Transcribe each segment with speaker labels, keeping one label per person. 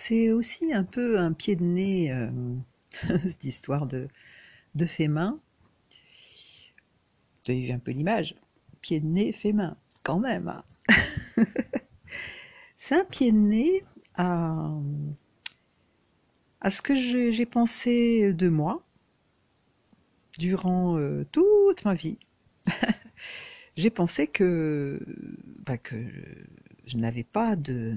Speaker 1: C'est aussi un peu un pied de nez, euh, cette histoire de, de fait main. Vous avez vu un peu l'image Pied de nez, fait main, quand même. hein. C'est un pied de nez à, ce que j'ai j'ai pensé de moi durant euh, toute ma vie. J'ai pensé que, bah, que je n'avais pas de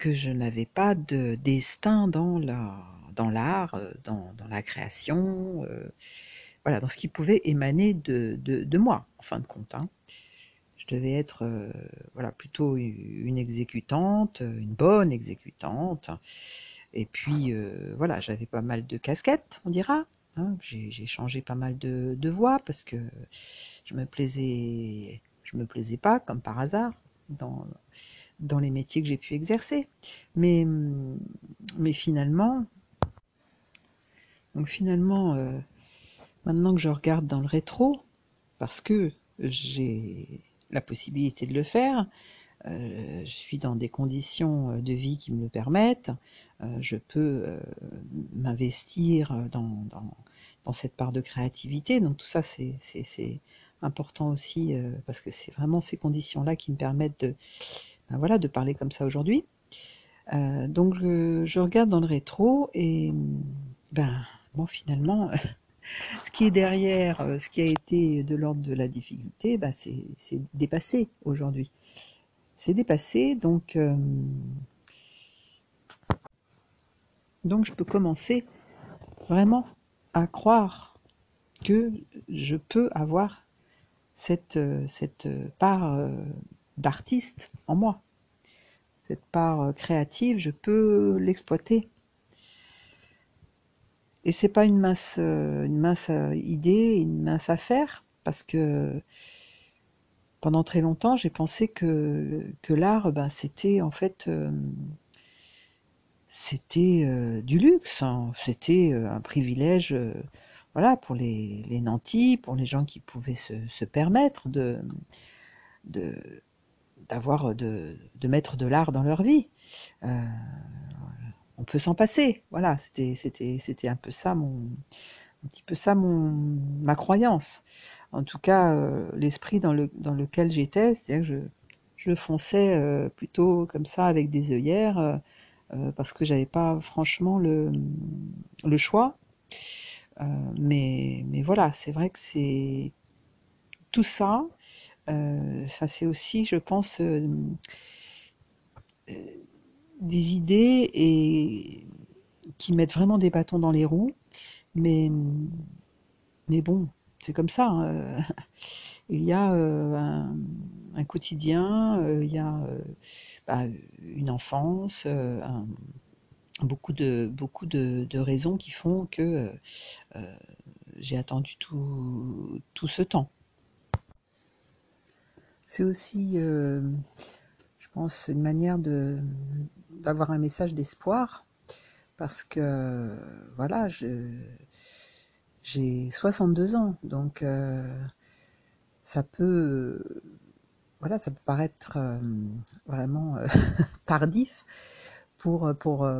Speaker 1: que je n'avais pas de destin dans la dans l'art, euh, dans, dans la création, euh, voilà, dans ce qui pouvait émaner de, de, moi, en fin de compte. hein. Je devais être euh, voilà, plutôt une exécutante, une bonne exécutante. Et puis voilà, j'avais pas mal de casquettes, on dira. hein. J'ai j'ai changé pas mal de, de voix parce que je me plaisais, je me plaisais pas, comme par hasard, dans, dans les métiers que j'ai pu exercer. Mais, mais finalement, donc finalement, euh, maintenant que je regarde dans le rétro, parce que j'ai la possibilité de le faire, euh, je suis dans des conditions de vie qui me le permettent, euh, je peux euh, m'investir dans, dans, dans cette part de créativité, donc tout ça c'est important aussi, euh, parce que c'est vraiment ces conditions-là qui me permettent de, voilà, de parler comme ça aujourd'hui. Euh, donc je, je regarde dans le rétro et ben bon finalement ce qui est derrière, euh, ce qui a été de l'ordre de la difficulté, ben c'est dépassé aujourd'hui. C'est dépassé donc euh, donc je peux commencer vraiment à croire que je peux avoir cette euh, cette part euh, d'artiste en moi, cette part euh, créative, je peux l'exploiter. Et c'est pas une mince, euh, une mince euh, idée, une mince affaire, parce que pendant très longtemps, j'ai pensé que, que l'art, ben, c'était en fait, c'était du luxe, hein. C'était un privilège, voilà, pour les, nantis, pour les gens qui pouvaient se, permettre de, d'avoir, de, de mettre de l'art dans leur vie. Euh, on peut s'en passer, voilà, c'était, un peu ça mon, un petit peu ça mon, ma croyance. En tout cas, euh, l'esprit dans, le, dans lequel j'étais, c'est-à-dire que je, fonçais euh, plutôt comme ça avec des œillères, euh, euh, parce que j'avais pas franchement le, le choix. Euh, mais, mais voilà, c'est vrai que c'est tout ça, euh, ça c'est aussi, je pense, euh, euh, des idées et qui mettent vraiment des bâtons dans les roues. Mais, mais bon, c'est comme ça. hein. Il y a euh, un, quotidien, euh, il y a euh, bah, une enfance, euh, beaucoup de, beaucoup de, raisons qui font que euh, euh, j'ai attendu tout, tout ce temps. C'est aussi, euh, je pense, une manière d'avoir un message d'espoir parce que voilà, j'ai 62 ans, donc euh, ça peut, voilà, ça peut paraître euh, vraiment tardif pour,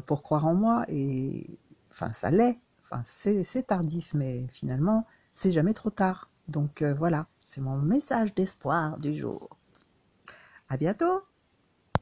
Speaker 1: croire en moi, et enfin, ça l'est, c'est tardif, mais finalement, c'est jamais trop tard. Donc euh, voilà, c'est mon message d'espoir du jour. À bientôt!